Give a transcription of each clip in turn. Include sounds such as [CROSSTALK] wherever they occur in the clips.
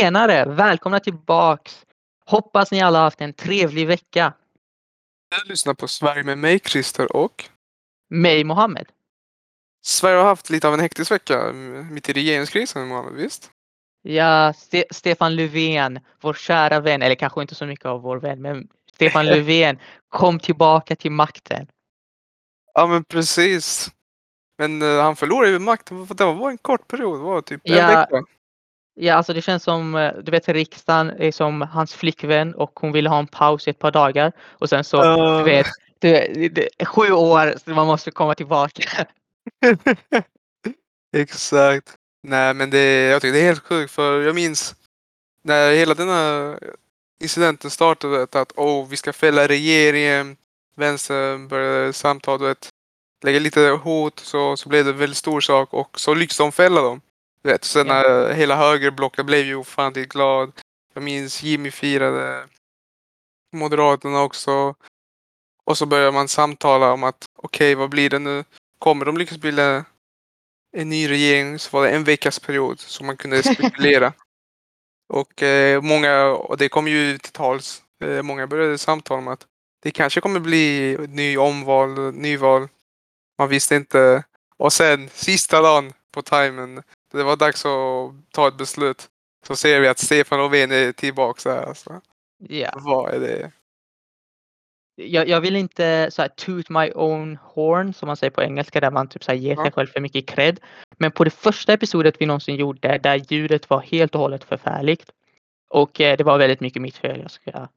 Tjenare! Välkomna tillbaks! Hoppas ni alla haft en trevlig vecka. Du lyssnar på Sverige med mig, Christer och Mig Mohammed. Sverige har haft lite av en hektisk vecka mitt i regeringskrisen, Mohammed, visst? Ja, Ste Stefan Löfven, vår kära vän, eller kanske inte så mycket av vår vän, men Stefan [LAUGHS] Löfven kom tillbaka till makten. Ja, men precis. Men uh, han förlorade ju makten, det var en kort period, det var typ en Ja. vecka. Ja, alltså det känns som, eh, du vet riksdagen är som hans flickvän och hon ville ha en paus i ett par dagar och sen så, Uh, du vet, det, det, sju år, så man måste komma tillbaka. [LAUGHS] Exakt. Nej, men det, jag tycker det är helt sjukt för jag minns när hela denna incidenten startade att oh, vi ska fälla regeringen. Vänstern började samtal, du lägga lite hot så, så blev det en väldigt stor sak och så lyckades de fälla dem. Du vet, sen Ja. hela högerblocket blev ju ofantligt glad. Jag minns Jimmy firade. Moderaterna också. Och så börjar man samtala om att okej, vad blir det nu? Kommer de lyckas bilda en ny regering så var det en veckas period som man kunde [LAUGHS] spekulera. och eh, många, och det kom ju till tals, eh, många började samtala om att det kanske kommer bli ny omval, nyval. Man visste inte. Och sen sista dagen på timern, det var dags att ta ett beslut. Så ser vi att Stefan Löfven är tillbaka här. Alltså. Ja. Vad är det? jag, jag vill inte så här, toot my own horn som man säger på engelska där man typ så här, ger sig Ja. själv för mycket cred. Men på det första episodet vi någonsin gjorde där ljudet var helt och hållet förfärligt. Och eh, det var väldigt mycket mitt fel. Jag ska,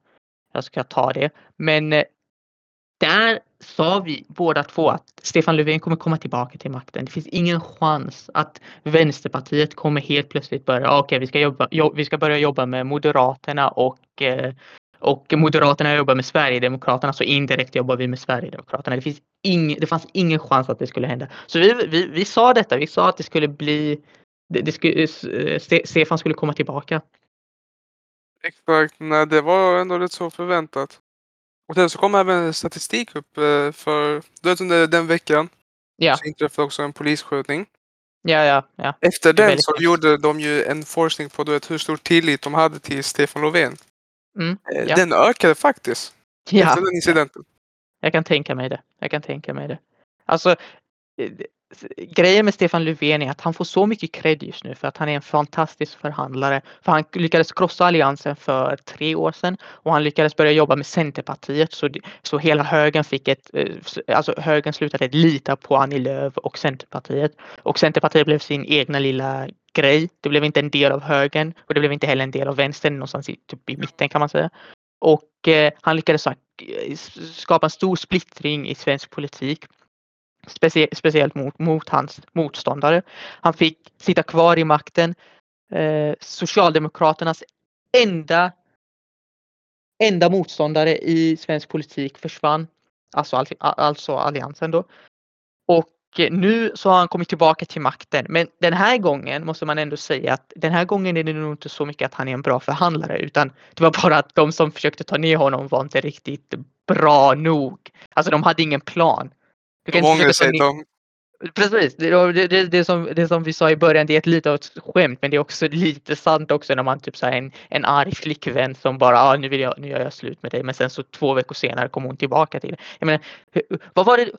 jag ska ta det. Men eh, där sa vi båda två att Stefan Löfven kommer komma tillbaka till makten. Det finns ingen chans att Vänsterpartiet kommer helt plötsligt börja, okej okej vi, ska jobba, jo, vi ska börja jobba med Moderaterna och eh, och Moderaterna jobbar med Sverigedemokraterna så indirekt jobbar vi med Sverigedemokraterna. Det, finns ing, det fanns ingen chans att det skulle hända. Så vi, vi, vi sa detta, vi sa att det skulle bli, det, det skulle, Stefan skulle komma tillbaka. Exakt, nej, det var ändå lite så förväntat. Och sen så kom även statistik upp eh, för, du vet under den veckan Ja, så inträffade också en polisskjutning. ja, ja, ja. Efter den väldigt så gjorde de ju en forskning på du vet, hur stor tillit de hade till Stefan Löfven. Mm, Eh, ja. Den ökade faktiskt ja. efter den incidenten. Jag kan tänka mig det. Jag kan tänka mig det. Alltså, eh, grejen med Stefan Löfven är att han får så mycket cred just nu för att han är en fantastisk förhandlare. För han lyckades krossa alliansen för tre år sedan och han lyckades börja jobba med Centerpartiet så, så hela högern fick ett, eh, alltså högern slutade lita på Annie Lööf och Centerpartiet. Och Centerpartiet blev sin egna lilla grej. Det blev inte en del av högern och det blev inte heller en del av vänstern någonstans i, typ i mitten kan man säga. Och eh, han lyckades eh, skapa en stor splittring i svensk politik. Specie- speciellt mot, mot hans motståndare. Han fick sitta kvar i makten. Eh, Socialdemokraternas enda, enda motståndare i svensk politik försvann. Alltså, alltså alliansen då. Och eh, nu så har han kommit tillbaka till makten. Men den här gången måste man ändå säga att den här gången är det nog inte så mycket att han är en bra förhandlare utan det var bara att de som försökte ta ner honom var inte riktigt bra nog. Alltså de hade ingen plan. Du kan inte försöka sig. De, Precis, det, det, det, det, som, det som vi sa i början, det är ett lite ett skämt men det är också lite sant också när man typ så en, en arg flickvän som bara ah, nu, vill jag, nu gör jag slut med dig men sen så två veckor senare kommer hon tillbaka till det. Jag menar, vad, var det,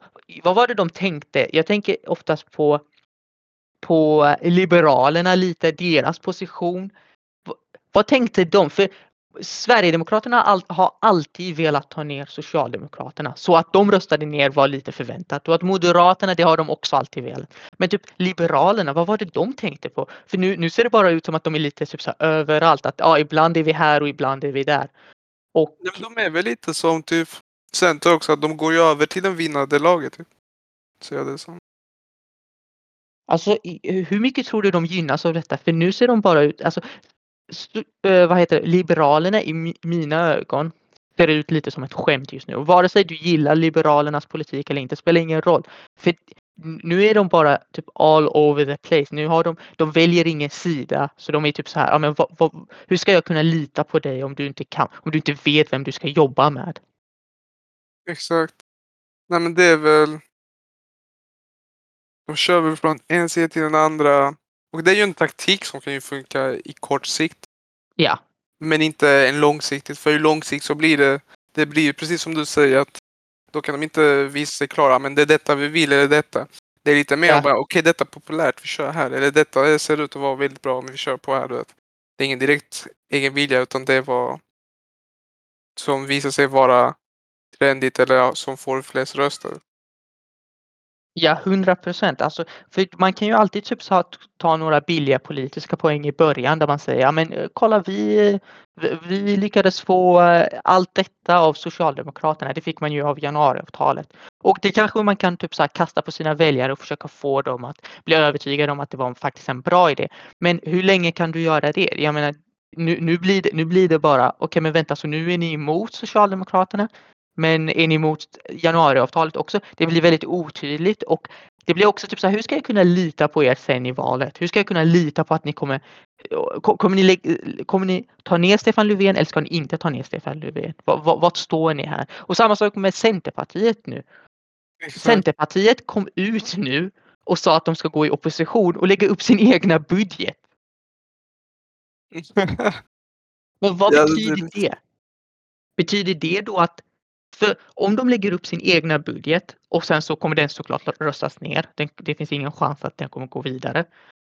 vad var det de tänkte? Jag tänker oftast på, på Liberalerna lite, deras position. V- Vad tänkte de? För Sverigedemokraterna har all, har alltid velat ta ner Socialdemokraterna. Så att de röstade ner var lite förväntat. Och att Moderaterna, det har de också alltid velat. Men typ Liberalerna, vad var det de tänkte på? För nu, nu ser det bara ut som att de är lite typ så överallt. Att ja, ibland är vi här och ibland är vi där. Och de är väl lite som typ Center också, att de går ju över till den vinnande laget. Typ. Så jag det som. alltså, hur mycket tror du de gynnas av detta? För nu ser de bara ut, alltså, Eh, vad heter det, Liberalerna i mina ögon ser ut lite som ett skämt just nu. Och vare sig du gillar Liberalernas politik eller inte spelar ingen roll. För nu är de bara typ all over the place. Nu har de, de väljer ingen sida. Så de är typ så här, ja, men vad, vad, hur ska jag kunna lita på dig om du inte kan, om du inte vet vem du ska jobba med? Exakt. Nej men det är väl. De kör väl från en sida till den andra. Och det är ju en taktik som kan ju funka i kort sikt. Ja, Men inte en långsiktigt, för i långsikt så blir det, det blir ju precis som du säger att då kan de inte visa sig klara, men det är detta vi vill eller detta. Det är lite mer Ja. bara, okej detta är populärt, vi kör här. Eller detta ser ut att vara väldigt bra, men vi kör på här. Du vet. Det är ingen direkt egen vilja, utan det vad som visar sig vara trendigt eller som får flest röster. Ja, hundra procent. Alltså, för man kan ju alltid typ så att ta några billiga politiska poäng i början där man säger, ja men eh, kolla vi, vi- lyckades få eh, allt detta av Socialdemokraterna. Det fick man ju av januariavtalet. Och det kanske man kan typ så här kasta på sina väljare och försöka få dem att bli övertygade om att det var faktiskt en bra idé. Men hur länge kan du göra det? Jag menar, nu, nu, blir, det, nu blir det bara, okej men vänta, så nu är ni emot Socialdemokraterna? Men är ni emot januariavtalet också? Det blir väldigt otydligt och det blir också typ så här, hur ska jag kunna lita på er sen i valet? Hur ska jag kunna lita på att ni kommer ko- Kommer ni, kommer ni ta ner Stefan Löfven eller ska ni inte ta ner Stefan Löfven? Vart står ni här? Och samma sak med Centerpartiet nu. Centerpartiet kom ut nu och sa att de ska gå i opposition och lägga upp sin egna budget. [LAUGHS] Men vad betyder det? Betyder det då att för om de lägger upp sin egna budget och sen så kommer den såklart röstas ner. Den, det finns ingen chans att den kommer gå vidare.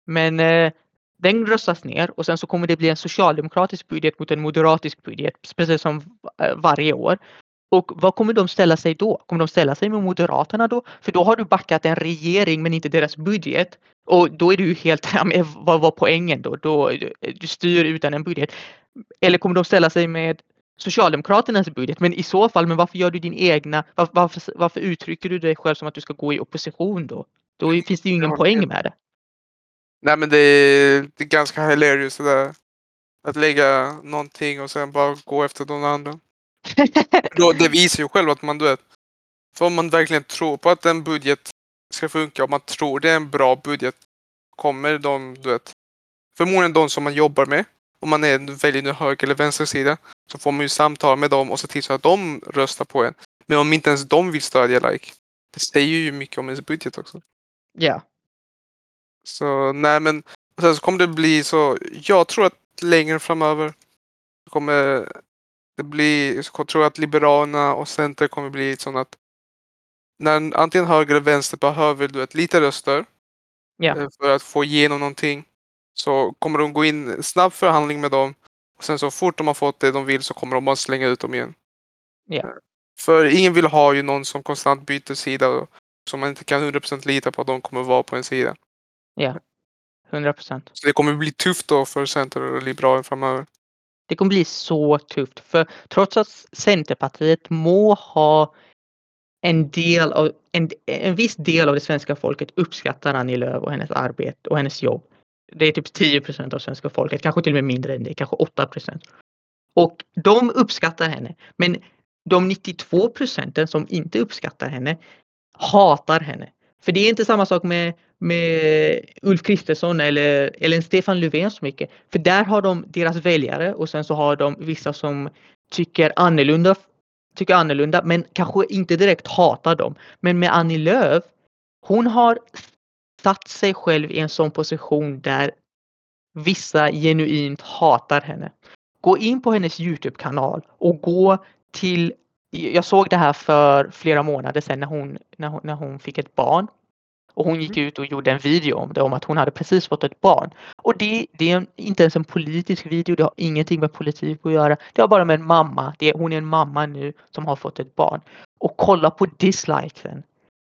Men eh, den röstas ner och sen så kommer det bli en socialdemokratisk budget mot en moderatisk budget, precis som eh, varje år. Och vad kommer de ställa sig då? Kommer de ställa sig med Moderaterna då? För då har du backat en regering men inte deras budget. Och då är du ju helt, [LAUGHS] ja, vad var poängen då? då? Eh, du styr utan en budget. Eller kommer de ställa sig med Socialdemokraternas budget? Men i så fall, men varför gör du din egna, var, varför, varför uttrycker du dig själv som att du ska gå i opposition då? Då finns det ju ingen poäng med det. Nej men det är, det är ganska hilarious det där. Att lägga någonting och sen bara gå efter någon annan. [LAUGHS] Då, det visar ju själv att man, du vet. För om man verkligen tror på att en budget ska funka, om man tror det är en bra budget, kommer de, du vet. Förmodligen de som man jobbar med, om man är, väljer nu höger eller vänstersida, så får man ju samtala med dem och se till så att de röstar på en. Men om inte ens de vill stödja like, det säger ju mycket om ens budget också. Ja, Så nej men sen så kommer det bli så. Jag tror att längre framöver kommer det bli. Så tror jag att Liberalerna och Center kommer bli sånt att när antingen höger eller vänster behöver du ett lite röster eh, för att få igenom någonting så kommer de gå in snabb förhandling med dem och sen så fort de har fått det de vill så kommer de bara slänga ut dem igen. Ja. Eh, För ingen vill ha ju någon som konstant byter sida som man inte kan 100% lita på att de kommer vara på en sida. 100 procent. Så det kommer bli tufft då för Center och Liberaler framöver. Det kommer bli så tufft för trots att Centerpartiet må ha en del av en, en viss del av det svenska folket uppskattar Annie Lööf och hennes arbete och hennes jobb. Det är typ 10 procent av svenska folket, kanske till och med mindre än det, kanske 8 procent. Och de uppskattar henne. Men de 92 procenten som inte uppskattar henne hatar henne. För det är inte samma sak med, med Ulf Kristersson eller, eller Stefan Löfven så mycket. För där har de deras väljare och sen så har de vissa som tycker annorlunda, tycker annorlunda men kanske inte direkt hatar dem. Men med Annie Lööf, hon har satt sig själv i en sån position där vissa genuint hatar henne. Gå in på hennes Youtube-kanal och gå till jag såg det här för flera månader sedan när hon, när hon, när hon fick ett barn. Och hon gick ut och gjorde en video om det, om att hon hade precis fått ett barn. Och det, det är en, inte ens en politisk video, det har ingenting med politik att göra. Det har bara med en mamma, det hon är en mamma nu som har fått ett barn. Och kolla på dislikesen.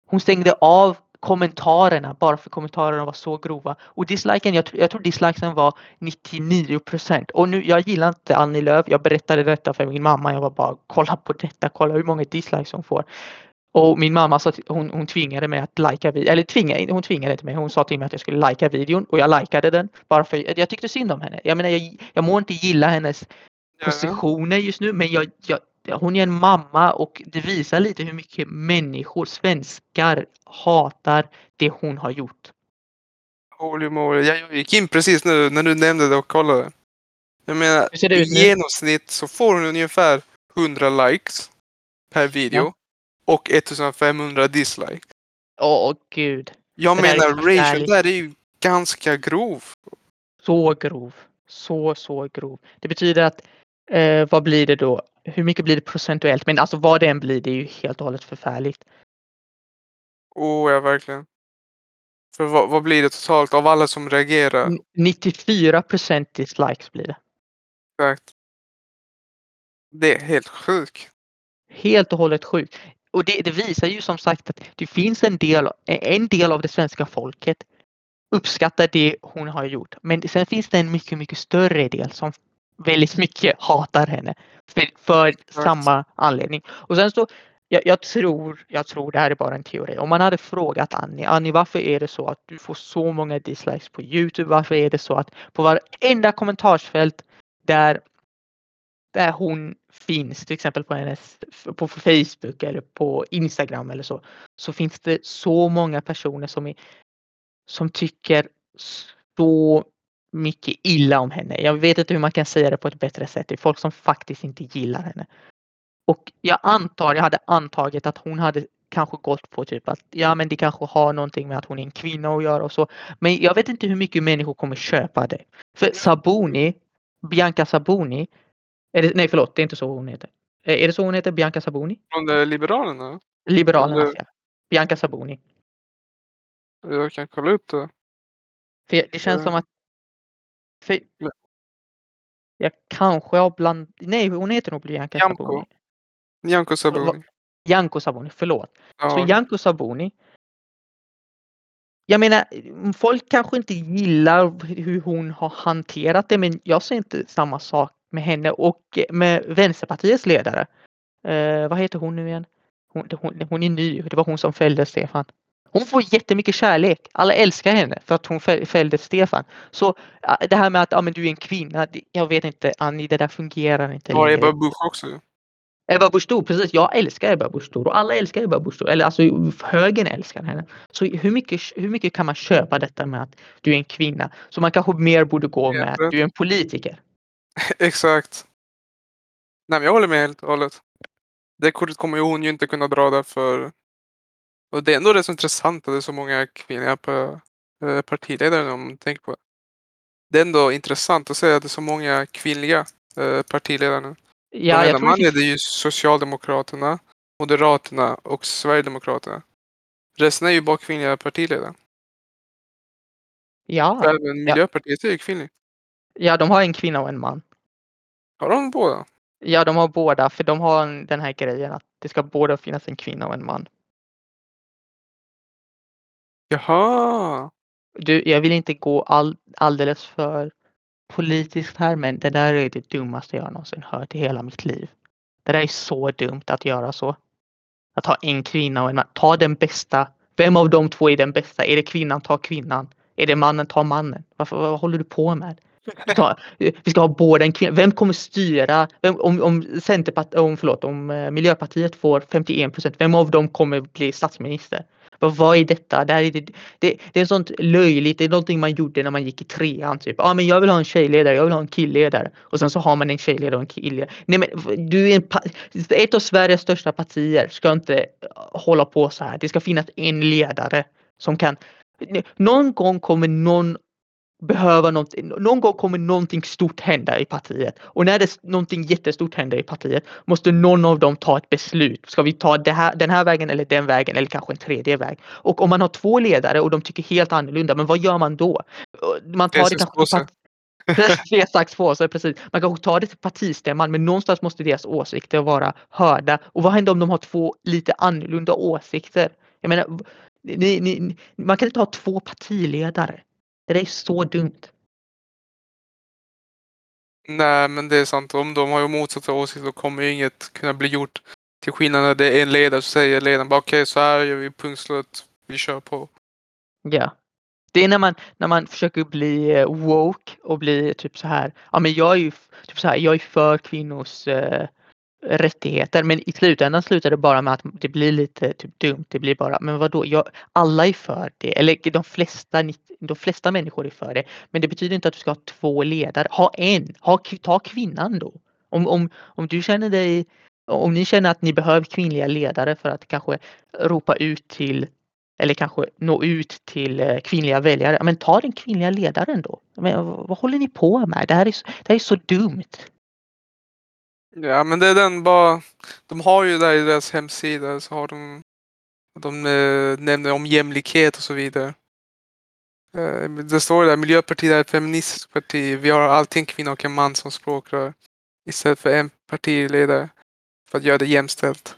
Hon stängde av kommentarerna bara för kommentarerna var så grova. Och disliken, jag, jag tror dislikesen var 99 procent. Och nu, jag gillar inte Annie Lööf. Jag berättade detta för min mamma. Jag var bara kolla på detta, kolla hur många dislikes hon får. Och min mamma sa hon, hon tvingade mig att lajka videon, eller tvingade, hon tvingade inte mig, hon sa till mig att jag skulle lajka videon och jag lajkade den bara för jag tyckte synd om henne. Jag menar jag, jag må inte gilla hennes positioner just nu men jag, jag, hon är en mamma och det visar lite hur mycket människor, svenskar, hatar det hon har gjort. Holy moly. Jag gick in precis nu när du nämnde det och kollade. Jag menar, i genomsnitt så får hon ungefär 100 likes per video. Ja. Och 1500 dislikes. Åh gud, Jag Det menar, ration där är ju ganska grov. så grov. Så, så grov. Det betyder att eh, vad blir det då? Hur mycket blir det procentuellt? Men alltså vad det än blir, det är ju helt och hållet förfärligt. Oh ja, verkligen. För vad, vad blir det totalt av alla som reagerar? N- 94 procent dislikes blir det. Exakt. Det är helt sjukt. Helt och hållet sjukt. Och det, det visar ju som sagt att det finns en del, en del av det svenska folket uppskattar det hon har gjort. Men sen finns det en mycket, mycket större del som väldigt mycket hatar henne för, för samma anledning. Och sen så, jag, jag, tror, jag tror det här är bara en teori. Om man hade frågat Annie, Annie varför är det så att du får så många dislikes på Youtube? Varför är det så att på varenda kommentarsfält där där hon finns, till exempel på hennes på Facebook eller på Instagram eller så, så finns det så många personer som, är, som tycker så mycket illa om henne. Jag vet inte hur man kan säga det på ett bättre sätt. Det är folk som faktiskt inte gillar henne. Och jag antar, jag hade antagit att hon hade kanske gått på typ att ja men det kanske har någonting med att hon är en kvinna att göra och så. Men jag vet inte hur mycket människor kommer köpa det. För Sabuni, Bianca Sabuni, det, nej förlåt, det är inte så hon heter. Är det så hon heter, Bianca Sabuni? Från Liberalerna? Liberalerna, det... ja. Bianca Sabuni. Jag kan kolla upp det. För det känns som att... För jag kanske har bland... Nej, hon heter nog Bianca Janko. Sabuni. Janko Sabuni. Janko Sabuni, förlåt. Ja. Så Janko Sabuni. Jag menar, folk kanske inte gillar hur hon har hanterat det, men jag ser inte samma sak med henne och med Vänsterpartiets ledare. Eh, vad heter hon nu igen? Hon, hon, hon är ny, det var hon som fällde Stefan. Hon får jättemycket kärlek. Alla älskar henne för att hon fällde Stefan. Så det här med att ja, men du är en kvinna, jag vet inte Annie, det där fungerar inte. Ja, Ebba Busch också. Ebba Busch Thor, precis. Jag älskar Ebba Busch Thor och alla älskar Ebba Busch Thor. Eller alltså högern älskar henne. Så hur mycket, hur mycket kan man köpa detta med att du är en kvinna? Så man kanske mer borde gå med att du är en politiker. [LAUGHS] Exakt. Nej, men jag håller med helt och hållet. Det kortet kommer ju hon ju inte kunna dra där för. Och det är ändå rätt så intressant att det är så många kvinnliga partiledare om man tänker på det. Det är ändå intressant att se att det är så många kvinnliga partiledare nu. Ja, jag man är det ju Socialdemokraterna, Moderaterna och Sverigedemokraterna. Resten är ju bara kvinnliga partiledare. Ja. Även Miljöpartiet ja. är ju kvinnligt. Ja, de har en kvinna och en man. Har de båda? Ja, de har båda, för de har den här grejen att det ska båda finnas en kvinna och en man. Jaha! Du, jag vill inte gå all, alldeles för politiskt här, men det där är det dummaste jag någonsin hört i hela mitt liv. Det där är så dumt att göra så. Att ha en kvinna och en man. Ta den bästa. Vem av de två är den bästa? Är det kvinnan, ta kvinnan. Är det mannen, ta mannen. Varför, vad håller du på med? Vi ska, vi ska ha båda en kvinna. Vem kommer styra? Vem, om, om, Centerpart, om, förlåt, om eh, Miljöpartiet får 51 procent, vem av dem kommer bli statsminister? Vad, vad är detta? Det, är, det, det, det är sånt löjligt. Det är någonting man gjorde när man gick i trean. Typ. Ja, men jag vill ha en tjejledare, jag vill ha en killledare. Och sen så har man en tjejledare och en killledare. Nej, men du är en, ett av Sveriges största partier ska inte eh, hålla på så här. Det ska finnas en ledare som kan någon gång kommer någon behöva någonting. Någon gång kommer någonting stort hända i partiet och när det någonting jättestort händer i partiet måste någon av dem ta ett beslut. Ska vi ta här, den här vägen eller den vägen eller kanske en tredje väg? Och om man har två ledare och de tycker helt annorlunda, men vad gör man då? Man tar det kanske Tre [LAUGHS] sax precis. Man kanske tar det till partistämman men någonstans måste deras åsikter vara hörda. Och vad händer om de har två lite annorlunda åsikter? Jag menar, ni, ni, man kan inte ha två partiledare. Det är så dumt. Nej, men det är sant. Om de har ju motsatta åsikter då kommer ju inget kunna bli gjort. Till skillnad när det är en ledare så säger ledaren bara okej, okay, så här gör vi punkt slut. Vi kör på. Ja. Det är när man, när man försöker bli eh, woke och bli typ så här. Ja, men jag är ju typ så här, jag är för kvinnors uh, rättigheter. Men i slutändan slutar det bara med att det blir lite typ dumt. Det blir bara, men vadå, jag, alla är för det. Eller de flesta, de flesta människor är för det. Men det betyder inte att du ska ha två ledare. Ha en, ha, ta kvinnan då. Om, om, om du känner dig, om ni känner att ni behöver kvinnliga ledare för att kanske ropa ut till eller kanske nå ut till eh, kvinnliga väljare. Men ta den kvinnliga ledaren då. Men, vad håller ni på med? Det här är, det här är så dumt. Ja, men det är den bara. De har ju där i deras hemsida så har de. De eh, nämner om jämlikhet och så vidare. Eh, det står där Miljöpartiet är ett feministiskt parti. Vi har alltid en kvinna och en man som språkrör. Istället för en partiledare. För att göra det jämställt.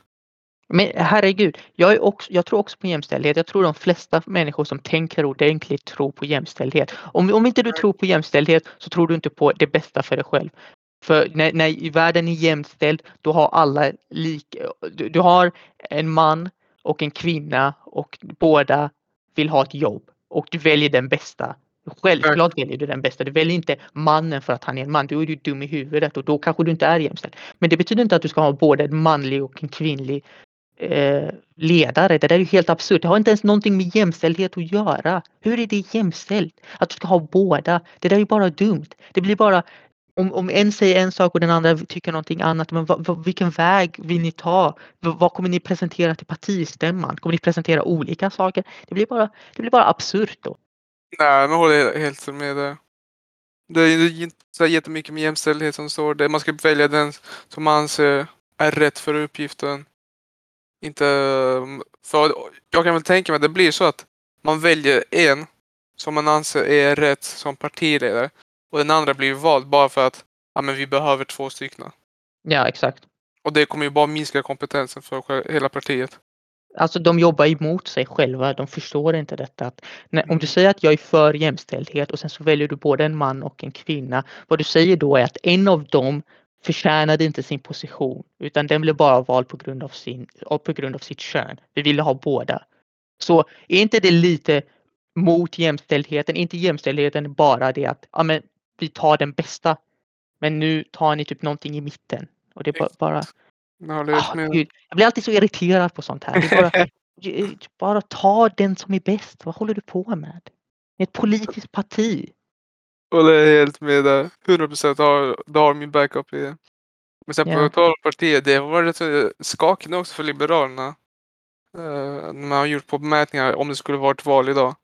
Men herregud, jag, också, jag tror också på jämställdhet. Jag tror de flesta människor som tänker ordentligt tror på jämställdhet. Om, om inte du tror på jämställdhet så tror du inte på det bästa för dig själv. För när, när världen är jämställd, då har alla lika, du, du har en man och en kvinna och båda vill ha ett jobb och du väljer den bästa. Självklart väljer du den bästa. Du väljer inte mannen för att han är en man. Då är du dum i huvudet och då kanske du inte är jämställd. Men det betyder inte att du ska ha både en manlig och en kvinnlig eh, ledare. Det där är ju helt absurt. Det har inte ens någonting med jämställdhet att göra. Hur är det jämställt? Att du ska ha båda. Det där är ju bara dumt. Det blir bara om, om en säger en sak och den andra tycker någonting annat, men va, va, vilken väg vill ni ta? Vad, vad kommer ni presentera till partistämman? Kommer ni presentera olika saker? Det blir bara, det blir bara absurt då. Nej, men håller helt med dig. Det är inte så jättemycket med jämställdhet som står där. Man ska välja den som man anser är rätt för uppgiften. Inte mm, för jag kan väl tänka mig att det blir så att man väljer en som man anser är rätt som partiledare och den andra blir vald bara för att ja, men vi behöver två stycken. Ja, exakt. Och det kommer ju bara minska kompetensen för hela partiet. Alltså de jobbar emot sig själva. De förstår inte detta. Att, när, om du säger att jag är för jämställdhet och sen så väljer du både en man och en kvinna. Vad du säger då är att en av dem förtjänade inte sin position utan den blev bara vald på grund av, sin, på grund av sitt kön. Vi ville ha båda. Så är inte det lite mot jämställdheten? Inte jämställdheten bara det att ja, men vi tar den bästa. Men nu tar ni typ någonting i mitten. Och det är bara... bara ah, Gud, jag blir alltid så irriterad på sånt här. Det är bara, [LAUGHS] bara ta den som är bäst. Vad håller du på med? Ett politiskt parti. Håller helt med där. 100 procent har, har min backup i det. Men sen på yeah. tal partiet, det har varit skakigt också för Liberalerna. Uh, när man har gjort på mätningar om det skulle vara ett val idag.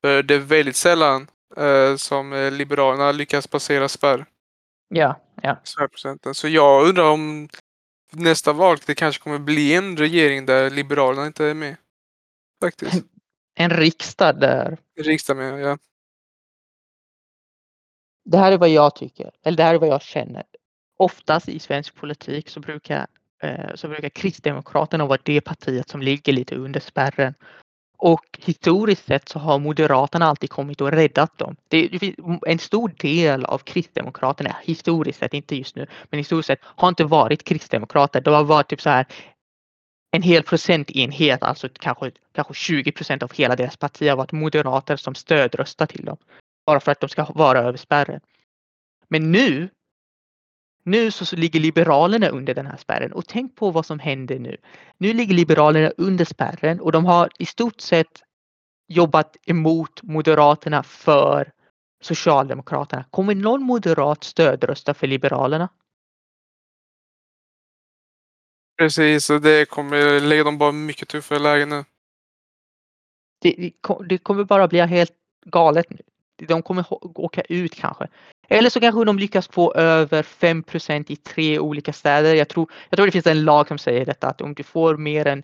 För det är väldigt sällan som Liberalerna lyckas passera spärr. Ja, ja. Spärrprocenten. Så jag undrar om nästa val det kanske kommer bli en regering där Liberalerna inte är med. Faktiskt. En, [LAUGHS] en riksdag där. En riksdag med, ja. Det här är vad jag tycker, eller det här är vad jag känner. Oftast i svensk politik så brukar, eh, så brukar Kristdemokraterna vara det partiet som ligger lite under spärren. Och historiskt sett så har Moderaterna alltid kommit och räddat dem. Det en stor del av Kristdemokraterna, historiskt sett, inte just nu, men historiskt sett har inte varit Kristdemokrater. De har varit typ så här en hel procentenhet, alltså kanske, kanske 20 procent av hela deras parti har varit moderater som stödröstar till dem. Bara för att de ska vara över spärren. Men nu nu så ligger Liberalerna under den här spärren och tänk på vad som händer nu. Nu ligger Liberalerna under spärren och de har i stort sett jobbat emot Moderaterna för Socialdemokraterna. Kommer någon moderat stödrösta för Liberalerna? Precis, det kommer lägga dem bara mycket tuffare läge nu. Det, det kommer bara bli helt galet nu. De kommer åka ut kanske. Eller så kanske de lyckas få över 5% i tre olika städer. Jag tror, jag tror det finns en lag som säger detta att om du får mer än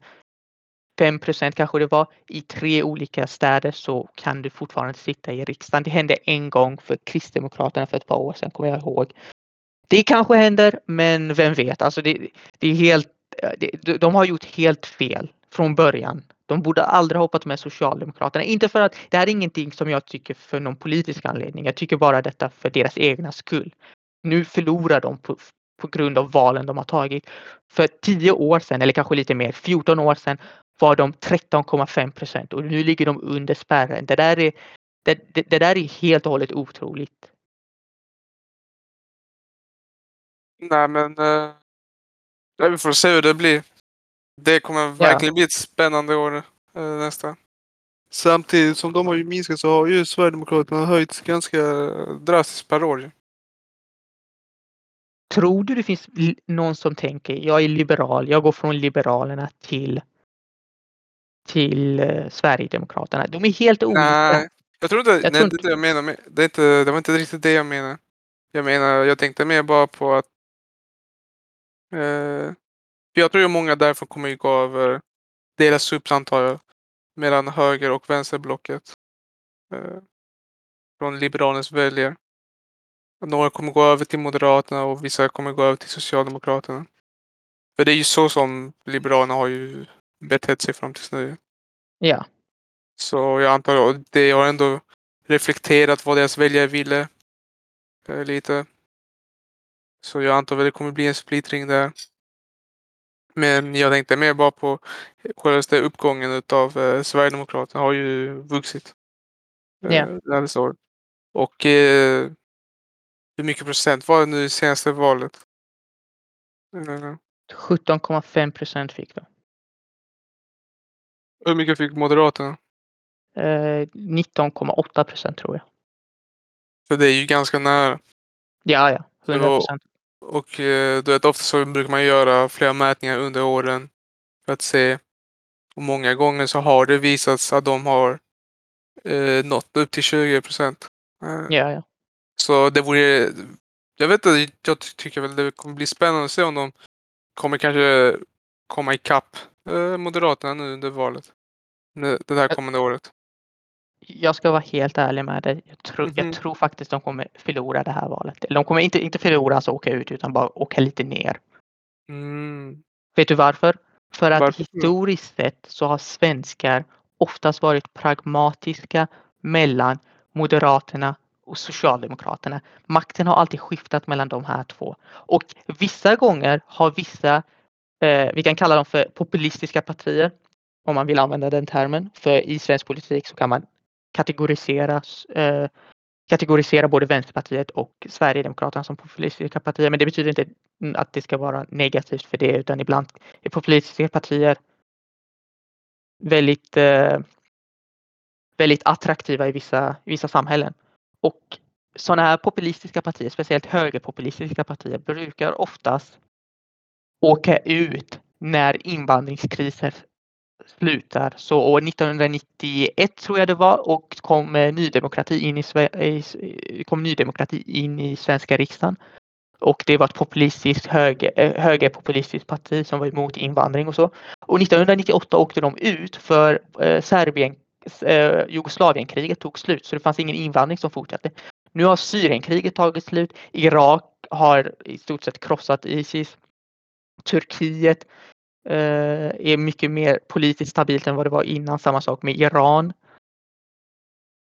5 kanske det var i tre olika städer så kan du fortfarande sitta i riksdagen. Det hände en gång för Kristdemokraterna för ett par år sedan kommer jag ihåg. Det kanske händer men vem vet, alltså det, det är helt, det, de har gjort helt fel från början. De borde aldrig ha hoppat med Socialdemokraterna. Inte för att det här är ingenting som jag tycker för någon politisk anledning. Jag tycker bara detta för deras egna skull. Nu förlorar de på, på grund av valen de har tagit. För tio år sedan, eller kanske lite mer, 14 år sedan var de 13,5 procent och nu ligger de under spärren. Det där är, det, det, det där är helt och hållet otroligt. Nej men, eh, vi får se hur det blir. Det kommer verkligen bli ett spännande år eh, nästa. Samtidigt som de har ju minskat så har ju Sverigedemokraterna höjts ganska drastiskt per år. Tror du det finns någon som tänker jag är liberal, jag går från Liberalerna till till eh, Sverigedemokraterna. De är helt olika. Nej, jag tror inte, Jag nej, tror det, är det jag menar. med- Det, är inte, det var inte riktigt det jag menar. Jag menar, jag tänkte mer bara på att eh, för jag tror ju många därför kommer ju gå över, delas upp antar jag, mellan höger och vänsterblocket. Eh, från Liberalernas väljare. Några kommer gå över till Moderaterna och vissa kommer gå över till Socialdemokraterna. För det är ju så som Liberalerna har ju betett sig fram tills nu. Ja, Så jag antar att det har ändå reflekterat vad deras väljare ville. eh, Lite. Så jag antar att det kommer bli en splittring där. Men jag tänkte mer bara på självaste uppgången utav eh, Sverigedemokraterna har ju vuxit. eh, året. Och eh, hur mycket procent var det nu i senaste valet? Eh, 17,5 procent fick de. hur mycket fick Moderaterna? Eh, 19,8 procent tror jag. För det är ju ganska nära. Ja, ja, 100 Så- procent. Och eh, du vet, ofta så brukar man göra flera mätningar under åren för att se. Och många gånger så har det visats att de har eh, nått upp till 20 procent. Eh, Ja, ja. Så det vore... Jag vet inte, jag ty- tycker väl det kommer bli spännande att se om de kommer kanske komma ikapp eh, Moderaterna nu under valet. Det här kommande året. Jag ska vara helt ärlig med dig. Jag tror, Mhm. jag tror faktiskt de kommer förlora det här valet. Eller De kommer inte, inte förlora, alltså åka ut, utan bara åka lite ner. Mm. Vet du varför? För att Varför historiskt sett så har svenskar oftast varit pragmatiska mellan Moderaterna och Socialdemokraterna. Makten har alltid skiftat mellan de här två. Och vissa gånger har vissa, eh, vi kan kalla dem för populistiska partier, om man vill använda den termen. För i svensk politik så kan man kategorisera, eh, kategorisera både Vänsterpartiet och Sverigedemokraterna som populistiska partier. Men det betyder inte mm, att det ska vara negativt för det utan ibland är populistiska partier väldigt, eh, väldigt attraktiva i vissa, i vissa samhällen. Och sådana här populistiska partier, speciellt högerpopulistiska partier, brukar oftast åka ut när invandringskriser slutar. Så år 1991 tror jag det var och kom Nydemokrati Ny Demokrati in i, kom Nydemokrati in i svenska riksdagen. Och det var ett populistiskt höger, eh, högerpopulistiskt parti som var emot invandring och så. Och 1998 åkte de ut för eh, Serbien, eh, Jugoslavienkriget tog slut så det fanns ingen invandring som fortsatte. Nu har Syrienkriget tagit slut. Irak har i stort sett krossat Isis. Turkiet Eh, är mycket mer politiskt stabilt än vad det var innan. Samma sak med Iran.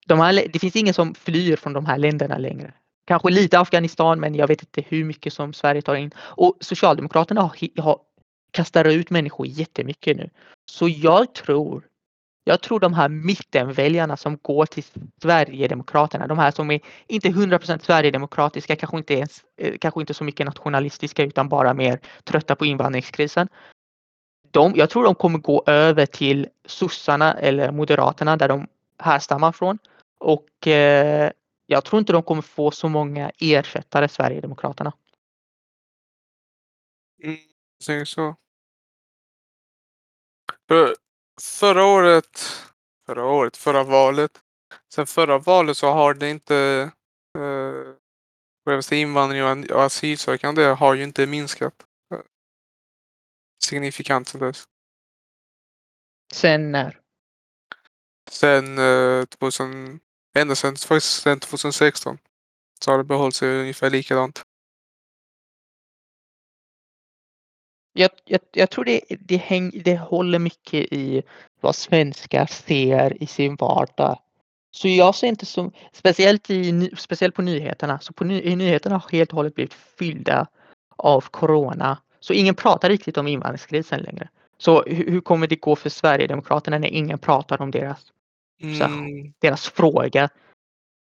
De här, det finns ingen som flyr från de här länderna längre. Kanske lite Afghanistan men jag vet inte hur mycket som Sverige tar in. Och Socialdemokraterna har, har kastar ut människor jättemycket nu. Så jag tror, jag tror de här mittenväljarna som går till Sverigedemokraterna, de här som är inte 100% Sverigedemokratiska, kanske inte, ens, eh, kanske inte så mycket nationalistiska utan bara mer trötta på invandringskrisen. De, jag tror de kommer gå över till sossarna eller moderaterna där de härstammar från. Och eh, jag tror inte de kommer få så många ersättare Sverigedemokraterna. Mm, säger så. För förra året, förra året, förra valet. Sen förra valet så har det inte eh, invandring och asylsökande har ju inte minskat signifikant sen dess. Sen när? Sen eh, 2000, ända sen, faktiskt sen 2016 så har det behållit sig ungefär likadant. Jag, jag, jag tror det, det, häng, det håller mycket i vad svenskar ser i sin vardag. Så jag ser inte så, speciellt, i, speciellt på nyheterna, så på ny, i nyheterna har helt och hållet blivit fyllda av corona. Så ingen pratar riktigt om invandringskrisen längre. Så hur, hur kommer det gå för Sverigedemokraterna när ingen pratar om deras. Mm, deras fråga?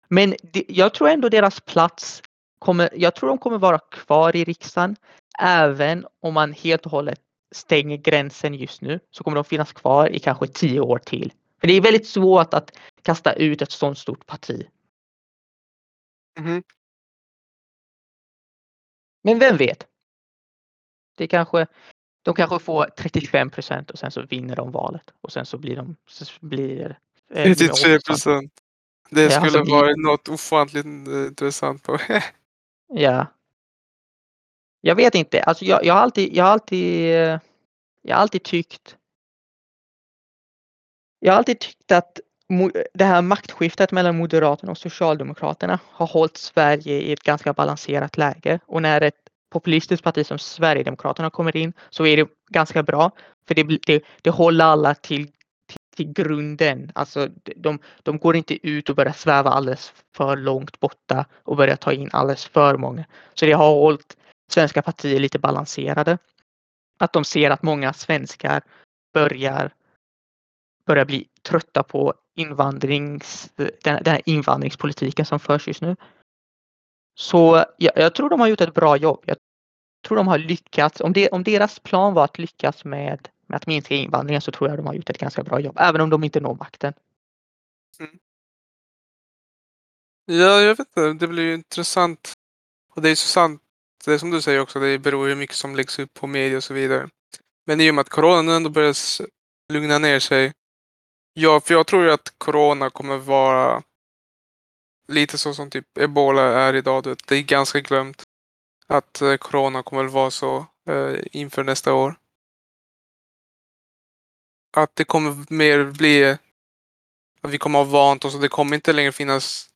Men det, jag tror ändå deras plats kommer, jag tror de kommer vara kvar i riksdagen. Även om man helt och hållet stänger gränsen just nu så kommer de finnas kvar i kanske tio år till. För det är väldigt svårt att kasta ut ett sådant stort parti. mhm. Men vem vet? Det kanske, de kanske får 35 procent och sen så vinner de valet och sen så blir de så blir eh, 33 procent. Det ja, skulle alltså, vara något ofantligt eh, intressant. På. [LAUGHS] ja. Jag vet inte, alltså jag, jag har alltid, jag har alltid, jag har alltid tyckt jag har alltid tyckt att det här maktskiftet mellan Moderaterna och Socialdemokraterna har hållit Sverige i ett ganska balanserat läge och när ett populistiskt parti som Sverigedemokraterna kommer in så är det ganska bra för det, det, det håller alla till, till, till, grunden. Alltså de, de går inte ut och börjar sväva alldeles för långt borta och börjar ta in alldeles för många. Så det har hållit svenska partier lite balanserade. Att de ser att många svenskar börjar börjar bli trötta på invandrings, den, den här invandringspolitiken som förs just nu. Så jag, jag, tror de har gjort ett bra jobb. Jag tror de har lyckats. Om, det, om deras plan var att lyckas med, med att minska invandringen så tror jag de har gjort ett ganska bra jobb, även om de inte når makten. Mm. Ja, jag vet inte. Det blir ju intressant. Och det är så sant. Det är som du säger också, det beror ju mycket som läggs upp på media och så vidare. Men i och med att coronan ändå börjar lugna ner sig Ja, för jag tror ju att corona kommer vara lite så som typ ebola är idag. Det är ganska glömt att eh, corona kommer att vara så eh, inför nästa år. Att det kommer mer bli att vi kommer att ha vant oss och det kommer inte längre finnas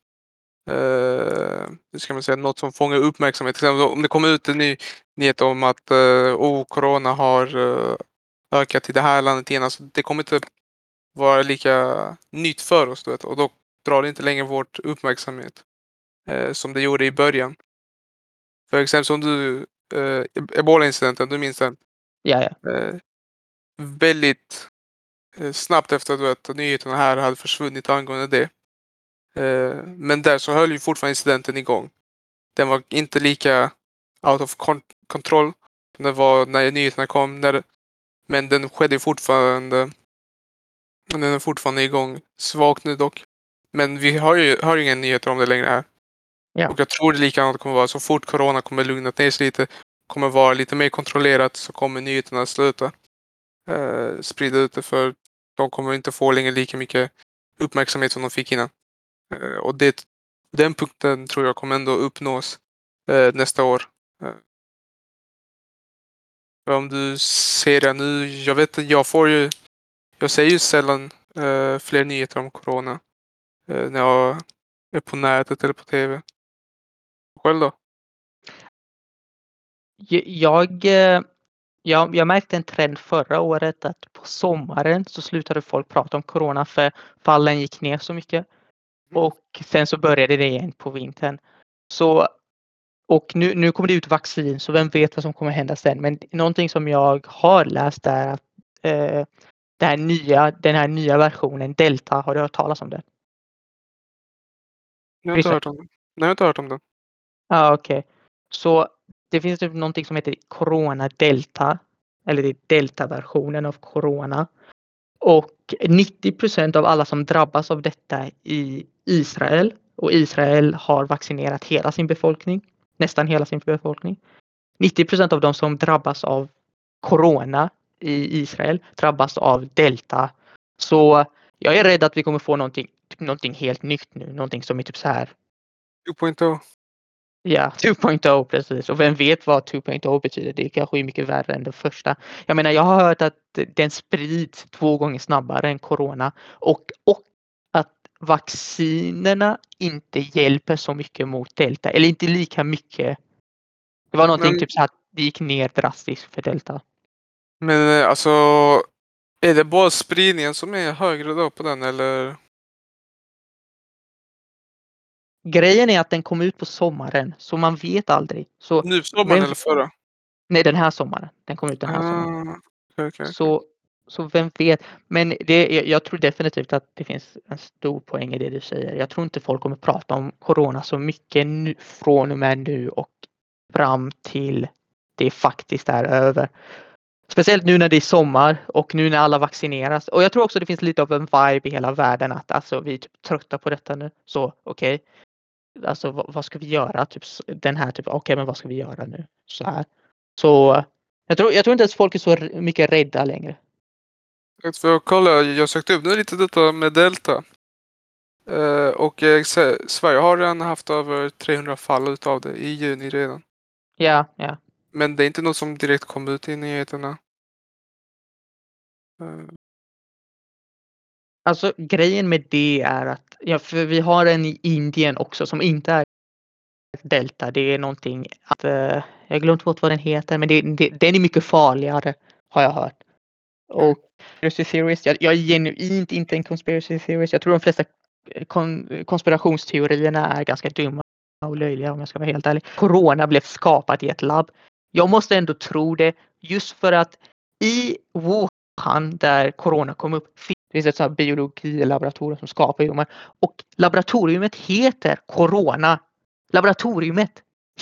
eh, ska man säga, något som fångar uppmärksamhet. Om det kommer ut en ny nyhet om att eh, oh, corona har eh, ökat i det här landet igen. Alltså, det kommer inte vara lika nytt för oss. vet, och då drar det inte längre vårt uppmärksamhet eh, som det gjorde i början. För exempel som du, eh, Ebola-incidenten, du minns den? Ja, ja. Eh, väldigt eh, snabbt efter du vet, nyheterna här hade försvunnit angående det. Eh, men där så höll ju fortfarande incidenten igång. Den var inte lika out of control som den var när nyheterna kom. När, men den skedde fortfarande den är fortfarande igång. Svagt nu dock. Men vi har ju, har ju inga nyheter om det längre här. Ja. Och jag tror det likadant kommer vara. Så fort corona kommer lugnat ner sig lite, kommer vara lite mer kontrollerat, så kommer nyheterna sluta eh, sprida ut det. För de kommer inte få längre lika mycket uppmärksamhet som de fick innan. Eh, och det, den punkten tror jag kommer ändå uppnås eh, nästa år. Eh, om du ser det nu, jag vet att jag får ju jag ser ju sällan eh, fler nyheter om corona eh, när jag är på nätet eller på tv. Själv då? Jag, eh, jag, jag märkte en trend förra året att på sommaren så slutade folk prata om corona för fallen gick ner så mycket. Mm. Och sen så började det igen på vintern. Så, och nu, nu kommer det ut vaccin så vem vet vad som kommer hända sen. Men någonting som jag har läst är att eh, det här nya, den här nya versionen Delta, har du hört talas om den? Jag har inte hört om den. Nej, jag har inte hört om den. Ja, ah, okej. Okay. Så det finns typ någonting som heter Corona Delta. Eller det är Delta-versionen av Corona. Och 90% av alla som drabbas av detta i Israel och Israel har vaccinerat hela sin befolkning. Nästan hela sin befolkning. 90% av de som drabbas av Corona i Israel drabbas av delta. Så jag är rädd att vi kommer få någonting, någonting helt nytt nu, någonting som är typ så här. 2.0. Ja, 2.0 precis. Och vem vet vad 2.0 betyder? Det kanske är mycket värre än det första. Jag menar, jag har hört att den sprids två gånger snabbare än corona och, och att vaccinerna inte hjälper så mycket mot delta eller inte lika mycket. Det var någonting Men... typ så att det gick ner drastiskt för delta. Men eh, alltså, är det bara spridningen som är högre då på den eller? Grejen är att den kom ut på sommaren så man vet aldrig. Så nu sommaren vem... eller förra? Nej, den här sommaren. Den kom ut den här ah, sommaren. Okay, okay. Så, så vem vet. Men det, jag tror definitivt att det finns en stor poäng i det du säger. Jag tror inte folk kommer prata om corona så mycket nu, från och med nu och fram till det faktiskt är över. Speciellt nu när det är sommar och nu när alla vaccineras. Och jag tror också det finns lite av en vibe i hela världen att alltså vi är typ trötta på detta nu. Så okej. Okay. Alltså vad, vad, ska vi göra? Typ den här typ, okej okay, men vad ska vi göra nu? Så här. Så Jag tror, jag tror inte ens folk är så mycket rädda längre. För jag kolla, jag sökte upp nu lite detta med Delta. Eh, och eh, Sverige har redan haft över 300 fall utav det i juni redan. Ja, ja. Men det är inte något som direkt kom ut i nyheterna. Eh, Alltså grejen med det är att, ja, för vi har en i Indien också som inte är delta. Det är någonting att, eh, jag har glömt bort vad den heter, men det, det, den är mycket farligare har jag hört. Och conspiracy theories, jag, jag är genuint inte en conspiracy theorist. Jag tror de flesta eh, kon, eh, konspirationsteorierna är ganska dumma och löjliga om jag ska vara helt ärlig. Corona blev skapat i ett labb. Jag måste ändå tro det just för att i Wuhan där corona kom upp det finns ett sånt här biologilaboratorium som skapar sjukdomar och laboratoriumet heter corona. Laboratoriumet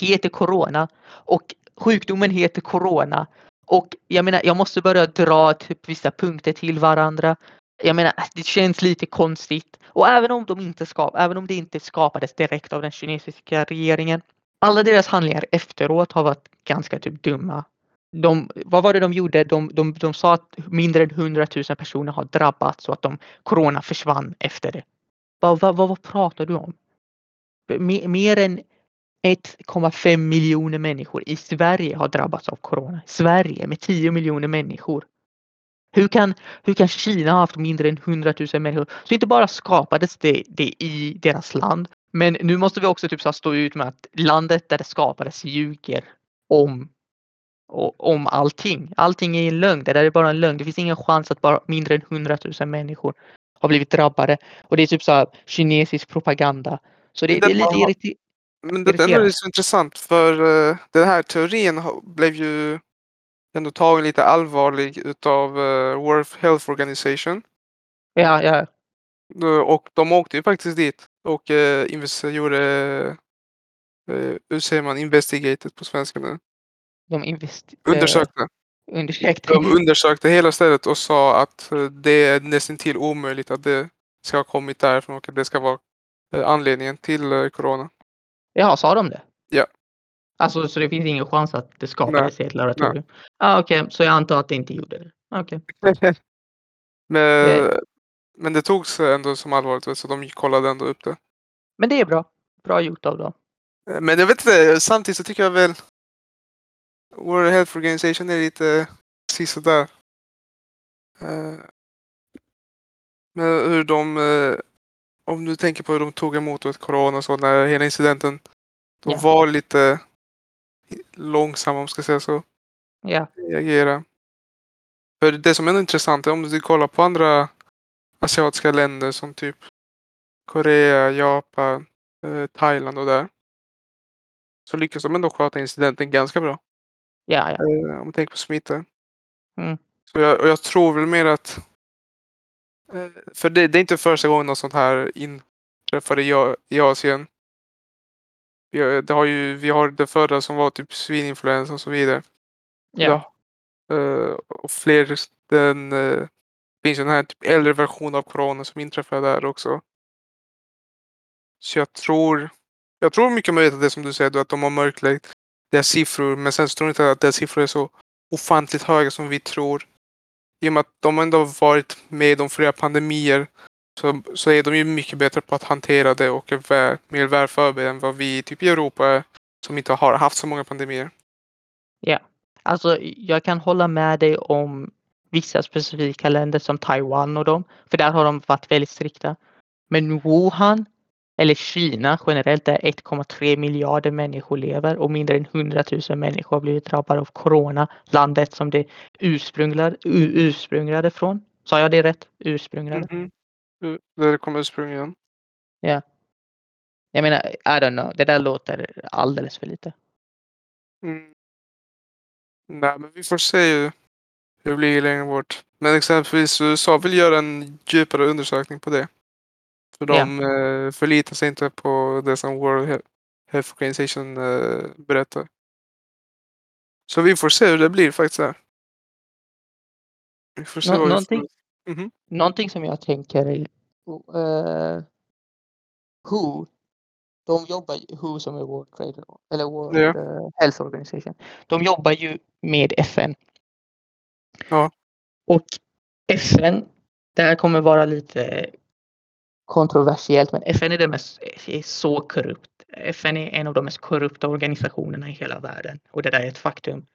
heter corona och sjukdomen heter corona. Och jag menar, jag måste börja dra typ vissa punkter till varandra. Jag menar, det känns lite konstigt. Och även om de inte skap, även om det inte skapades direkt av den kinesiska regeringen. Alla deras handlingar efteråt har varit ganska typ dumma. De, vad var det de gjorde? De, de, de sa att mindre än 100 000 personer har drabbats och att de, corona försvann efter det. Vad, vad, vad, vad pratar du om? Mer, mer än 1,5 miljoner människor i Sverige har drabbats av corona. Sverige med 10 miljoner människor. Hur kan, hur kan Kina ha haft mindre än 100 000 människor? Så inte bara skapades det, det i deras land, men nu måste vi också typ så stå ut med att landet där det skapades ljuger om, om allting. Allting är en lögn. Det där är bara en lögn. Det finns ingen chans att bara mindre än 100 000 människor har blivit drabbade. Och det är typ så här kinesisk propaganda. Så det, Men det är det lite irriterande. Men det är så intressant för eh, den här teorin blev ju ändå tagen lite allvarlig utav uh, World Health Organization. Ja, ja, Eh, Och de åkte ju faktiskt dit och uh, gjorde, uh, hur säger man, investigated på svenska nu? De invest, eh, Undersökte. undersökte. De undersökte hela stället och sa att eh, det är nästan till omöjligt att det ska ha kommit därifrån och att det ska vara eh, anledningen till corona. Ja, sa de det? Ja. Alltså, så det finns ingen chans att det skapades i ett laboratorium? Ah, Okej, så jag antar att det inte gjorde det. Okej. [LAUGHS] men, Det- men det togs ändå som allvarligt så de kollade ändå upp det. Men det är bra. Bra gjort av dem. Men jag vet inte, samtidigt så tycker jag väl World Health Organization är lite sisådär. Uh, men hur de, eh, om du tänker på hur de tog emot ett corona och så när hela incidenten, de Ja. var lite långsamma om man ska säga så, Ja, reagera. För det som är intressant är om du kollar på andra asiatiska länder som typ Korea, Japan, eh, Thailand och där. Så lyckas de ändå sköta incidenten ganska bra. Ja, ja. Eh, om man tänker på smitta. Mm. Så jag, och jag tror väl mer att... Eh, för det, det är inte första gången något sånt här inträffade i, i Asien. Vi har, det har ju, vi har det förra som var typ svininfluensa och så vidare. ja. Eh, och fler, den eh, finns ju den här typ äldre version av corona som inträffade där också. Så jag tror, jag tror mycket möjligt att det som du säger, att de har mörklagt deras siffror. Men sen så tror jag inte att deras siffror är så ofantligt höga som vi tror. I och med att de ändå har varit med om flera pandemier så, så är de ju mycket bättre på att hantera det och är väl, mer väl förberedda än vad vi typ i Europa är som inte har haft så många pandemier. Ja, Alltså, jag kan hålla med dig om vissa specifika länder som Taiwan och dem. För där har de varit väldigt strikta. Men Wuhan eller Kina generellt där 1,3 miljarder människor lever och mindre än 100 000 människor har blivit drabbade av corona. Landet som det ursprunglade, ursprunglade från. Sa jag det rätt? Ursprunglade. Mhm. Uh, Där kommer ursprungligen. Jag menar, I don't know. Det där låter alldeles för lite. Mm. Nej, men vi får se ju hur det blir längre bort. Men exempelvis USA vill göra en djupare undersökning på det. För de eh, förlitar sig inte på det som World He- Health Organization eh, berättar. Så vi får se hur det blir faktiskt här. Vi får se Nå- någonting- får. Mhm. Någonting som jag tänker är uh, Who, de jobbar ju, WHO som är World Trade eller World eh, Health Organization. De jobbar ju med FN. Ja. Och FN, det här kommer vara lite kontroversiellt, men FN är, det mest, eh, är så korrupt. FN är en av de mest korrupta organisationerna i hela världen och det där är ett faktum.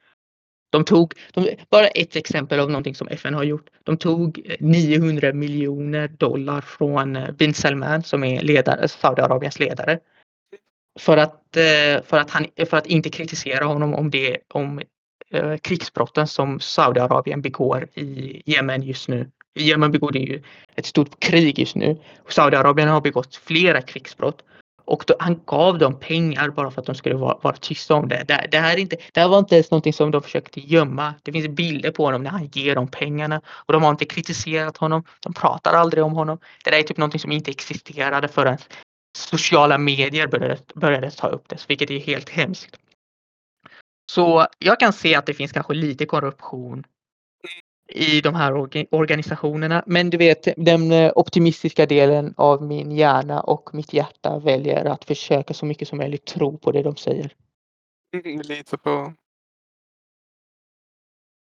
De tog, de, bara ett exempel av någonting som FN har gjort. De tog eh, 900 miljoner dollar från eh, bin Salman som är ledare, Saudiarabiens ledare. För att, för, att han, för att inte kritisera honom om, det, om krigsbrotten som Saudiarabien begår i Jemen just nu. Jemen begår ju ett stort krig just nu. Saudiarabien har begått flera krigsbrott. Och då, han gav dem pengar bara för att de skulle vara, vara tysta om det. Det, det, här är inte, det här var inte ens någonting som de försökte gömma. Det finns bilder på honom när han ger dem pengarna. Och de har inte kritiserat honom. De pratar aldrig om honom. Det där är typ någonting som inte existerade förrän sociala medier började, började ta upp det, vilket är helt hemskt. Så jag kan se att det finns kanske lite korruption i de här orga- organisationerna. Men du vet, den eh, optimistiska delen av min hjärna och mitt hjärta väljer att försöka så mycket som möjligt tro på det de säger. Lita på...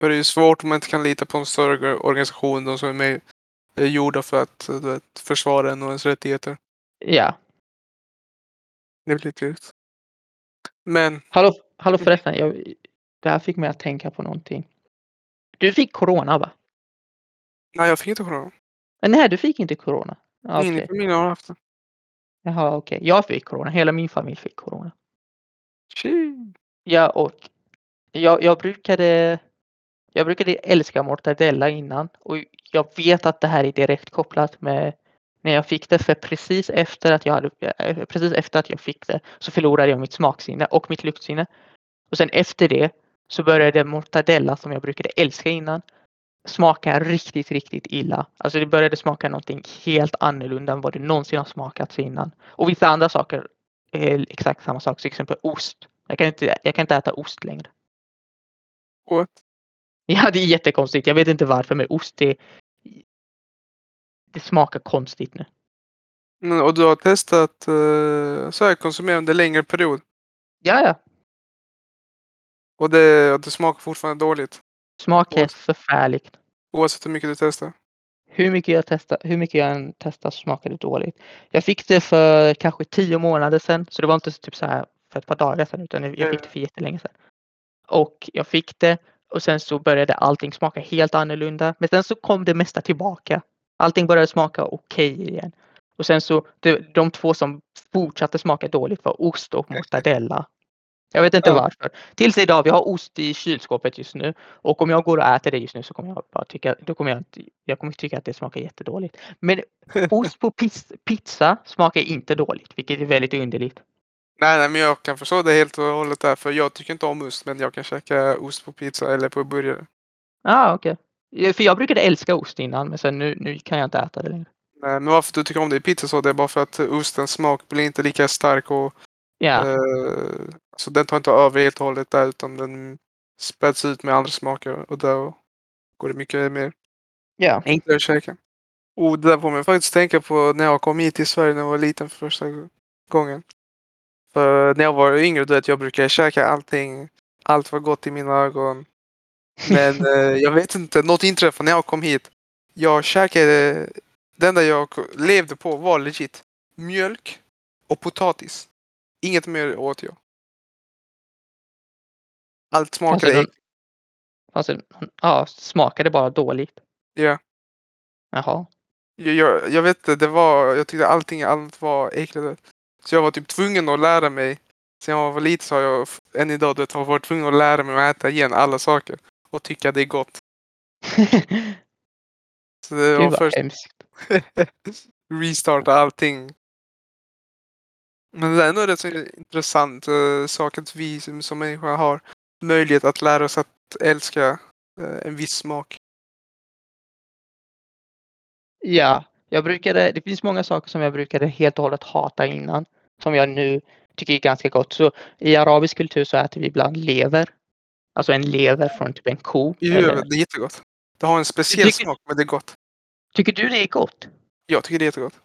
För det är ju svårt om man inte kan lita på en större organisation. De som är med, är gjorda för att du vet, försvara en och ens rättigheter. Ja, Det blir lite. Men hallå, hallå förresten, jag, det här fick mig att tänka på någonting. Du fick corona va? nej, jag fick inte corona. Men nej, du fick inte corona. Ja, Ingen i familjen har haft det. Jaha, okej. Jag fick corona. Hela min familj fick corona. Tji. Ja, och jag, jag brukade jag brukade älska mortadella innan och jag vet att det här är direkt kopplat med när jag fick det för precis efter att jag hade, eh, precis efter att jag fick det så förlorade jag mitt smaksinne och mitt luktsinne. Och sen efter det så började mortadella som jag brukade älska innan smaka riktigt, riktigt illa. Alltså det började smaka någonting helt annorlunda än vad det någonsin har smakats innan. Och vissa andra saker är exakt samma sak, till exempel ost. Jag kan inte, jag kan inte äta ost längre. What? Ja, det är jättekonstigt. Jag vet inte varför, men ost det, det smakar konstigt nu. Men, och du har testat uh, så här konsumera under längre period. Ja, ja. Och det, det smakar fortfarande dåligt. Smak är förfärligt. Oavsett hur mycket du testar. Hur mycket jag testar, hur mycket jag än testar så smakar det dåligt. Jag fick det för kanske tio månader sedan, så det var inte typ så här för ett par dagar sedan, utan jag fick det för jättelänge sedan. Och jag fick det och sen så började allting smaka helt annorlunda. Men sen så kom det mesta tillbaka. Allting började smaka okej igen. Och sen så de två som fortsatte smaka dåligt var ost och [LAUGHS] mortadella. Jag vet inte Ja. varför. Tills idag, vi har ost i kylskåpet just nu och om jag går och äter det just nu så kommer jag bara tycka, då kommer jag, jag kommer tycka att det smakar jättedåligt. Men [LAUGHS] ost på pizza smakar inte dåligt, vilket är väldigt underligt. Nej, nej, men jag kan förstå det helt och hållet där. För jag tycker inte om ost, men jag kan käka ost på pizza eller på burgare. Ja, ah, okej. Ja, För jag brukade älska ost innan, men sen nu, nu kan jag inte äta det längre. Nej, Men varför du tycker om det i pizza så, det är bara för att ostens smak blir inte lika stark och Ja, eh, alltså den tar inte över helt och hållet där utan den späds ut med andra smaker och då går det mycket mer ja. enklare att käka. Och det där får mig faktiskt tänka på när jag kom hit till Sverige när jag var liten för första gången. För när jag var yngre, du vet, jag brukade käka allting. Allt var gott i mina ögon. Men [LAUGHS] eh, jag vet inte, något inträffade när jag kom hit. Jag käkade, det enda jag levde på var legit mjölk och potatis. Inget mer åt jag. Allt smakade fanns det, ja, smakade bara dåligt. Ja. Jaha. Jag, jag, jag vet inte, det var, jag tyckte allting allt var äckligt. Så jag var typ tvungen att lära mig. Sen jag var liten så har jag än idag du har varit tvungen att lära mig att äta igen alla saker. Och tycka det är gott. [LAUGHS] Så det Gud var först hemskt. [LAUGHS] restarta allting. Men det är ändå rätt så intressant uh, sak att vi som, som människa har möjlighet att lära oss att älska eh, en viss smak. Ja, jag brukade, det finns många saker som jag brukade helt och hållet hata innan. Som jag nu tycker är ganska gott. Så i arabisk kultur så äter vi ibland lever. Alltså en lever från typ en ko. Jo, eller- Det är jättegott. Det har en speciell tycker- smak men det är gott. Tycker du det är gott? Jag tycker det är jättegott.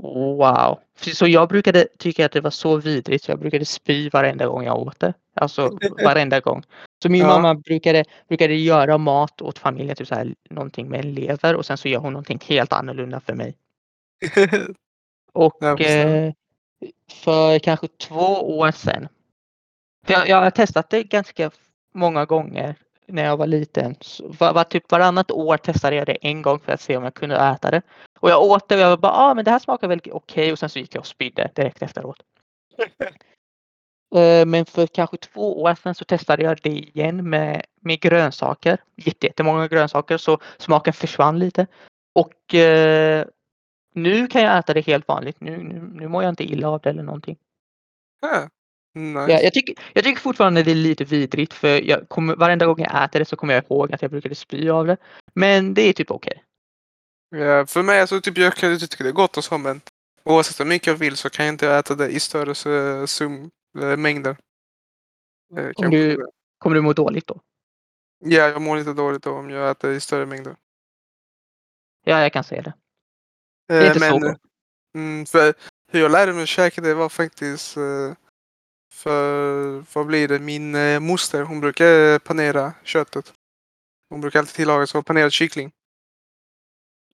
Wow! Så jag brukade tycka att det var så vidrigt jag brukade spy varenda gång jag åt det. Alltså [LAUGHS] varenda gång. Så min Ja. mamma brukade, brukade göra mat åt familjen, typ så här, någonting med lever och sen så gör hon någonting helt annorlunda för mig. [LAUGHS] Och förstår. eh, för kanske två år sedan. Jag, jag har testat det ganska många gånger när jag var liten. Så var, var, typ varannat år testade jag det en gång för att se om jag kunde äta det. Och jag åt det och jag var bara, ah, men det här smakar väl okej och sen så gick jag och spydde direkt efteråt. [LAUGHS] Eh, Men för kanske två år sedan så testade jag det igen med, med grönsaker. Jätte- Jättemånga grönsaker så smaken försvann lite. Och eh, nu kan jag äta det helt vanligt. Nu, nu, nu mår jag inte illa av det eller någonting. Nice. Ja, jag, tycker, jag tycker fortfarande det är lite vidrigt för jag kommer, varenda gång jag äter det så kommer jag ihåg att jag brukade spy av det. Men det är typ okej. Ja, för mig, alltså, typ, jag kan tycka det är gott och så, men oavsett hur mycket jag vill så kan jag inte äta det i större eh, sum, eh, mängder. Eh, Kommer kanske du, kommer du må dåligt då? Ja, jag mår lite dåligt då om jag äter i större mängder. Ja, jag kan säga det. Eh, Det är inte så men, gott. mm, för hur jag lärde mig att käka det var faktiskt eh, för, vad blir det, min eh, moster hon brukar panera köttet. Hon brukar alltid tillaga så panerad kyckling.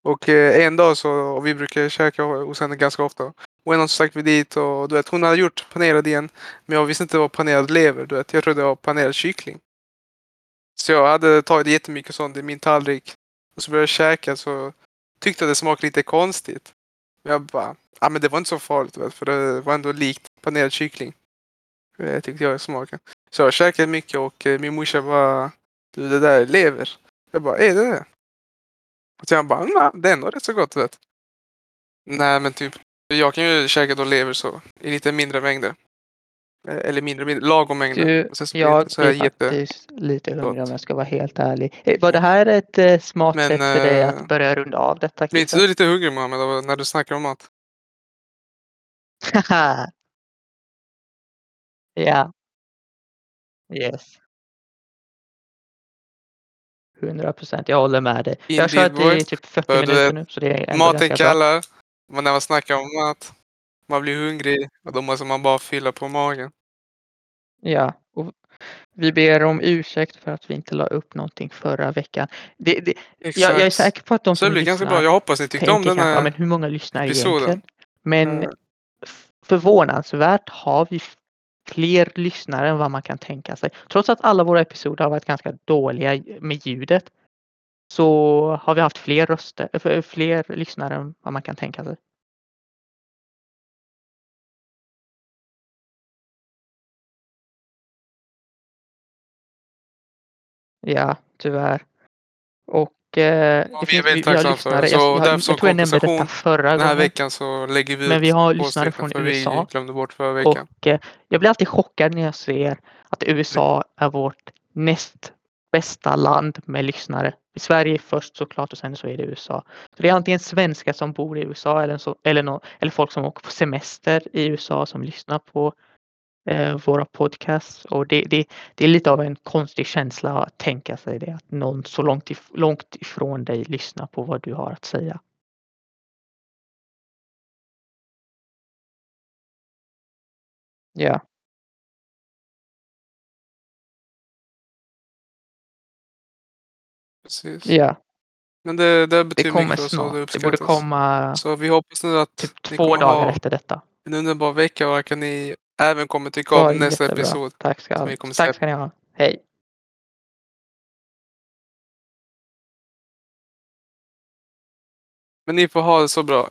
Och eh, en dag så, och vi brukar käka hos henne ganska ofta. Och en dag så stack vi dit och du vet, hon hade gjort panerad igen. Men jag visste inte det var panerad lever, du vet. Jag trodde det var panerad kyckling. Så jag hade tagit jättemycket sånt i min tallrik. Och så började jag käka så tyckte jag det smakade lite konstigt. Men jag bara, ja men det var inte så farligt vet, för det var ändå likt panerad kyckling. Det tyckte jag smaken. Så jag käkade mycket och eh, min morsa bara, du det där är lever. Jag bara, är det det? Och jag bara, nej, det är ändå rätt så gott vet. Nej men typ, jag kan ju käka då lever så i lite mindre mängder. Eh, Eller mindre, mindre lagom mängder. Du, så jag så är jätte... faktiskt lite hungrig om jag ska vara helt ärlig. Eh, Var det här ett eh, smart Men, sätt för dig att börja runda av detta? Blir inte du lite hungrig Mohammed när du snackar om mat? [LAUGHS] ja. Yes. 100 procent, jag håller med dig. Jag har kört i typ 40 För du minuter nu så det är Maten kallar. Men när man snackar om mat. Man blir hungrig och då måste man bara fylla på magen. Ja, och vi ber om ursäkt för att vi inte la upp någonting förra veckan. Det, det, jag, jag är säker på att de som blir ganska bra. lyssnar Jag hoppas ni tyckte om den kanske, ja, men här hur många lyssnar episoden. egentligen? Men f- förvånansvärt har vi fler lyssnare än vad man kan tänka sig. Trots att alla våra episoder har varit ganska dåliga med ljudet så har vi haft fler röster, eh, fler lyssnare än vad man kan tänka sig. Ja, tyvärr. Och eh, det vi är väldigt tacksamma för det. Så jag, därför jag, som jag tror jag nämnde detta förra Den här gången. veckan så lägger vi ut Men vi har lyssnare från USA. vi glömde bort förra veckan. Och eh, jag blir alltid chockad när jag ser att USA är vårt näst bästa land med lyssnare. I Sverige är först såklart och sen så är det USA. Så det är antingen svenskar som bor i USA eller, så, eller, nå- eller folk som åker på semester i USA som lyssnar på våra podcasts. Och det, det, det är lite av en konstig känsla att tänka sig det. Att någon så långt, if, långt ifrån dig lyssnar på vad du har att säga. Ja, Precis. ja. Men det, det Det betyder kommer mycket och det snart. Det borde komma Så vi hoppas nu att typ två dagar ha efter detta. en underbar vecka och att ni även kommer tycka om Ja, nästa jättebra. episod. Tack ska, vi kommer tack ska ni ha. Hej. Men ni får ha det så bra.